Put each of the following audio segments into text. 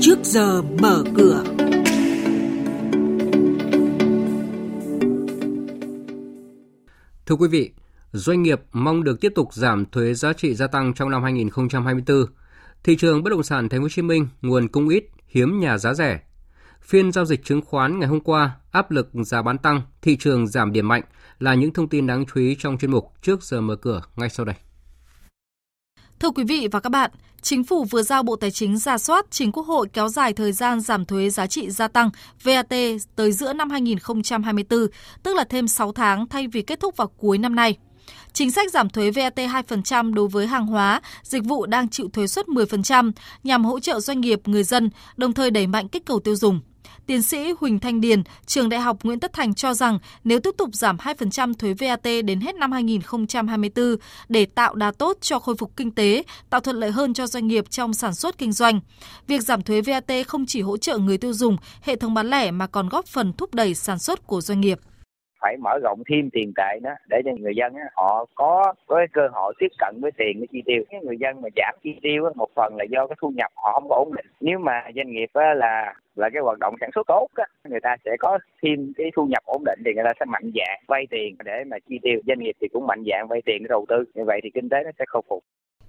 trước giờ mở cửa. Thưa quý vị, doanh nghiệp mong được tiếp tục giảm thuế giá trị gia tăng trong năm 2024. Thị trường bất động sản Thành phố Hồ Chí Minh nguồn cung ít, hiếm nhà giá rẻ. Phiên giao dịch chứng khoán ngày hôm qua, áp lực giá bán tăng, thị trường giảm điểm mạnh là những thông tin đáng chú ý trong chuyên mục trước giờ mở cửa ngay sau đây. Thưa quý vị và các bạn, Chính phủ vừa giao Bộ Tài chính ra soát chính Quốc hội kéo dài thời gian giảm thuế giá trị gia tăng VAT tới giữa năm 2024, tức là thêm 6 tháng thay vì kết thúc vào cuối năm nay. Chính sách giảm thuế VAT 2% đối với hàng hóa, dịch vụ đang chịu thuế suất 10% nhằm hỗ trợ doanh nghiệp, người dân, đồng thời đẩy mạnh kích cầu tiêu dùng. Tiến sĩ Huỳnh Thanh Điền, trường Đại học Nguyễn Tất Thành cho rằng nếu tiếp tục giảm 2% thuế VAT đến hết năm 2024 để tạo đà tốt cho khôi phục kinh tế, tạo thuận lợi hơn cho doanh nghiệp trong sản xuất kinh doanh. Việc giảm thuế VAT không chỉ hỗ trợ người tiêu dùng, hệ thống bán lẻ mà còn góp phần thúc đẩy sản xuất của doanh nghiệp phải mở rộng thêm tiền tệ đó để cho người dân họ có có cái cơ hội tiếp cận với tiền để chi tiêu. Cái người dân mà giảm chi tiêu một phần là do cái thu nhập họ không có ổn định. Nếu mà doanh nghiệp là là cái hoạt động sản xuất tốt á, người ta sẽ có thêm cái thu nhập ổn định thì người ta sẽ mạnh dạng vay tiền. Để mà chi tiêu doanh nghiệp thì cũng mạnh dạng vay tiền để đầu tư. Như vậy thì kinh tế nó sẽ khôi phục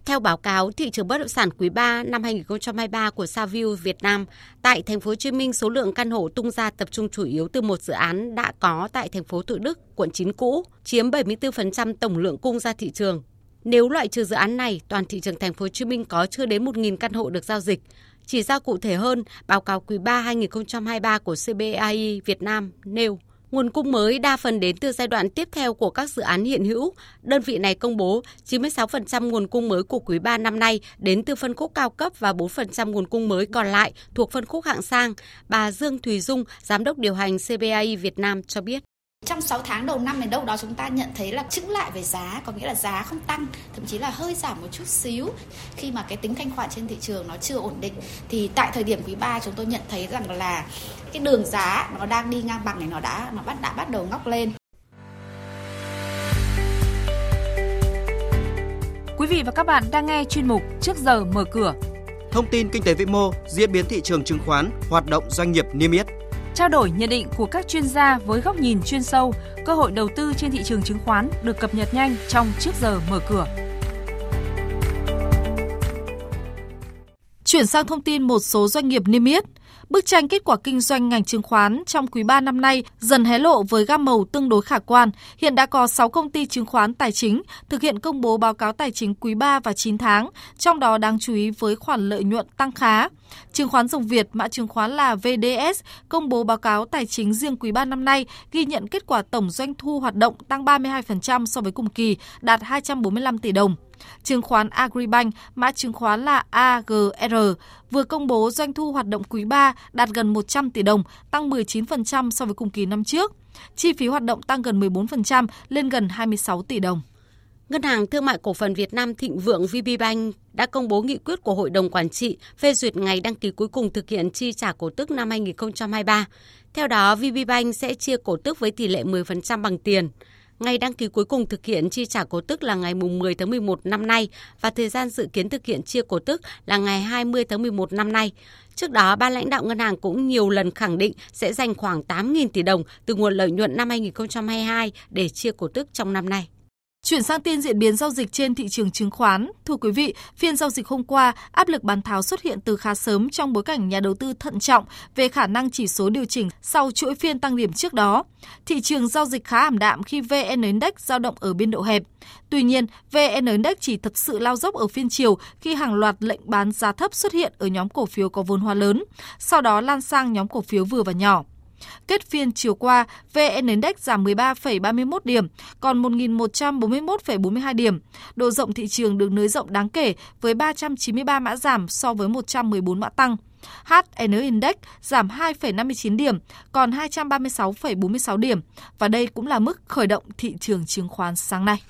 theo báo cáo thị trường bất động sản quý 3 năm 2023 của Saview Việt Nam, tại thành phố Hồ Chí Minh số lượng căn hộ tung ra tập trung chủ yếu từ một dự án đã có tại thành phố Thủ Đức, quận 9 cũ, chiếm 74% tổng lượng cung ra thị trường. Nếu loại trừ dự án này, toàn thị trường thành phố Hồ Chí Minh có chưa đến 1.000 căn hộ được giao dịch. Chỉ ra cụ thể hơn, báo cáo quý 3 2023 của CBAI Việt Nam nêu Nguồn cung mới đa phần đến từ giai đoạn tiếp theo của các dự án hiện hữu. Đơn vị này công bố 96% nguồn cung mới của quý 3 năm nay đến từ phân khúc cao cấp và 4% nguồn cung mới còn lại thuộc phân khúc hạng sang. Bà Dương Thùy Dung, Giám đốc điều hành CBI Việt Nam cho biết. Trong 6 tháng đầu năm này đâu đó chúng ta nhận thấy là chững lại về giá, có nghĩa là giá không tăng, thậm chí là hơi giảm một chút xíu khi mà cái tính thanh khoản trên thị trường nó chưa ổn định. Thì tại thời điểm quý 3 chúng tôi nhận thấy rằng là cái đường giá nó đang đi ngang bằng này nó đã nó bắt đã bắt đầu ngóc lên. Quý vị và các bạn đang nghe chuyên mục Trước giờ mở cửa. Thông tin kinh tế vĩ mô, diễn biến thị trường chứng khoán, hoạt động doanh nghiệp niêm yết trao đổi nhận định của các chuyên gia với góc nhìn chuyên sâu, cơ hội đầu tư trên thị trường chứng khoán được cập nhật nhanh trong trước giờ mở cửa. Chuyển sang thông tin một số doanh nghiệp niêm yết. Bức tranh kết quả kinh doanh ngành chứng khoán trong quý 3 năm nay dần hé lộ với gam màu tương đối khả quan. Hiện đã có 6 công ty chứng khoán tài chính thực hiện công bố báo cáo tài chính quý 3 và 9 tháng, trong đó đáng chú ý với khoản lợi nhuận tăng khá. Chứng khoán Dòng Việt, mã chứng khoán là VDS, công bố báo cáo tài chính riêng quý 3 năm nay, ghi nhận kết quả tổng doanh thu hoạt động tăng 32% so với cùng kỳ, đạt 245 tỷ đồng. Chứng khoán Agribank, mã chứng khoán là AGR, vừa công bố doanh thu hoạt động quý 3 đạt gần 100 tỷ đồng, tăng 19% so với cùng kỳ năm trước. Chi phí hoạt động tăng gần 14% lên gần 26 tỷ đồng. Ngân hàng Thương mại Cổ phần Việt Nam Thịnh Vượng VPBank đã công bố nghị quyết của Hội đồng Quản trị phê duyệt ngày đăng ký cuối cùng thực hiện chi trả cổ tức năm 2023. Theo đó, VPBank sẽ chia cổ tức với tỷ lệ 10% bằng tiền. Ngày đăng ký cuối cùng thực hiện chi trả cổ tức là ngày 10 tháng 11 năm nay và thời gian dự kiến thực hiện chia cổ tức là ngày 20 tháng 11 năm nay. Trước đó, ba lãnh đạo ngân hàng cũng nhiều lần khẳng định sẽ dành khoảng 8.000 tỷ đồng từ nguồn lợi nhuận năm 2022 để chia cổ tức trong năm nay. Chuyển sang tin diễn biến giao dịch trên thị trường chứng khoán. Thưa quý vị, phiên giao dịch hôm qua, áp lực bán tháo xuất hiện từ khá sớm trong bối cảnh nhà đầu tư thận trọng về khả năng chỉ số điều chỉnh sau chuỗi phiên tăng điểm trước đó. Thị trường giao dịch khá ảm đạm khi VN Index giao động ở biên độ hẹp. Tuy nhiên, VN Index chỉ thật sự lao dốc ở phiên chiều khi hàng loạt lệnh bán giá thấp xuất hiện ở nhóm cổ phiếu có vốn hóa lớn, sau đó lan sang nhóm cổ phiếu vừa và nhỏ. Kết phiên chiều qua, VN Index giảm 13,31 điểm, còn 1.141,42 điểm. Độ rộng thị trường được nới rộng đáng kể với 393 mã giảm so với 114 mã tăng. HN Index giảm 2,59 điểm, còn 236,46 điểm. Và đây cũng là mức khởi động thị trường chứng khoán sáng nay.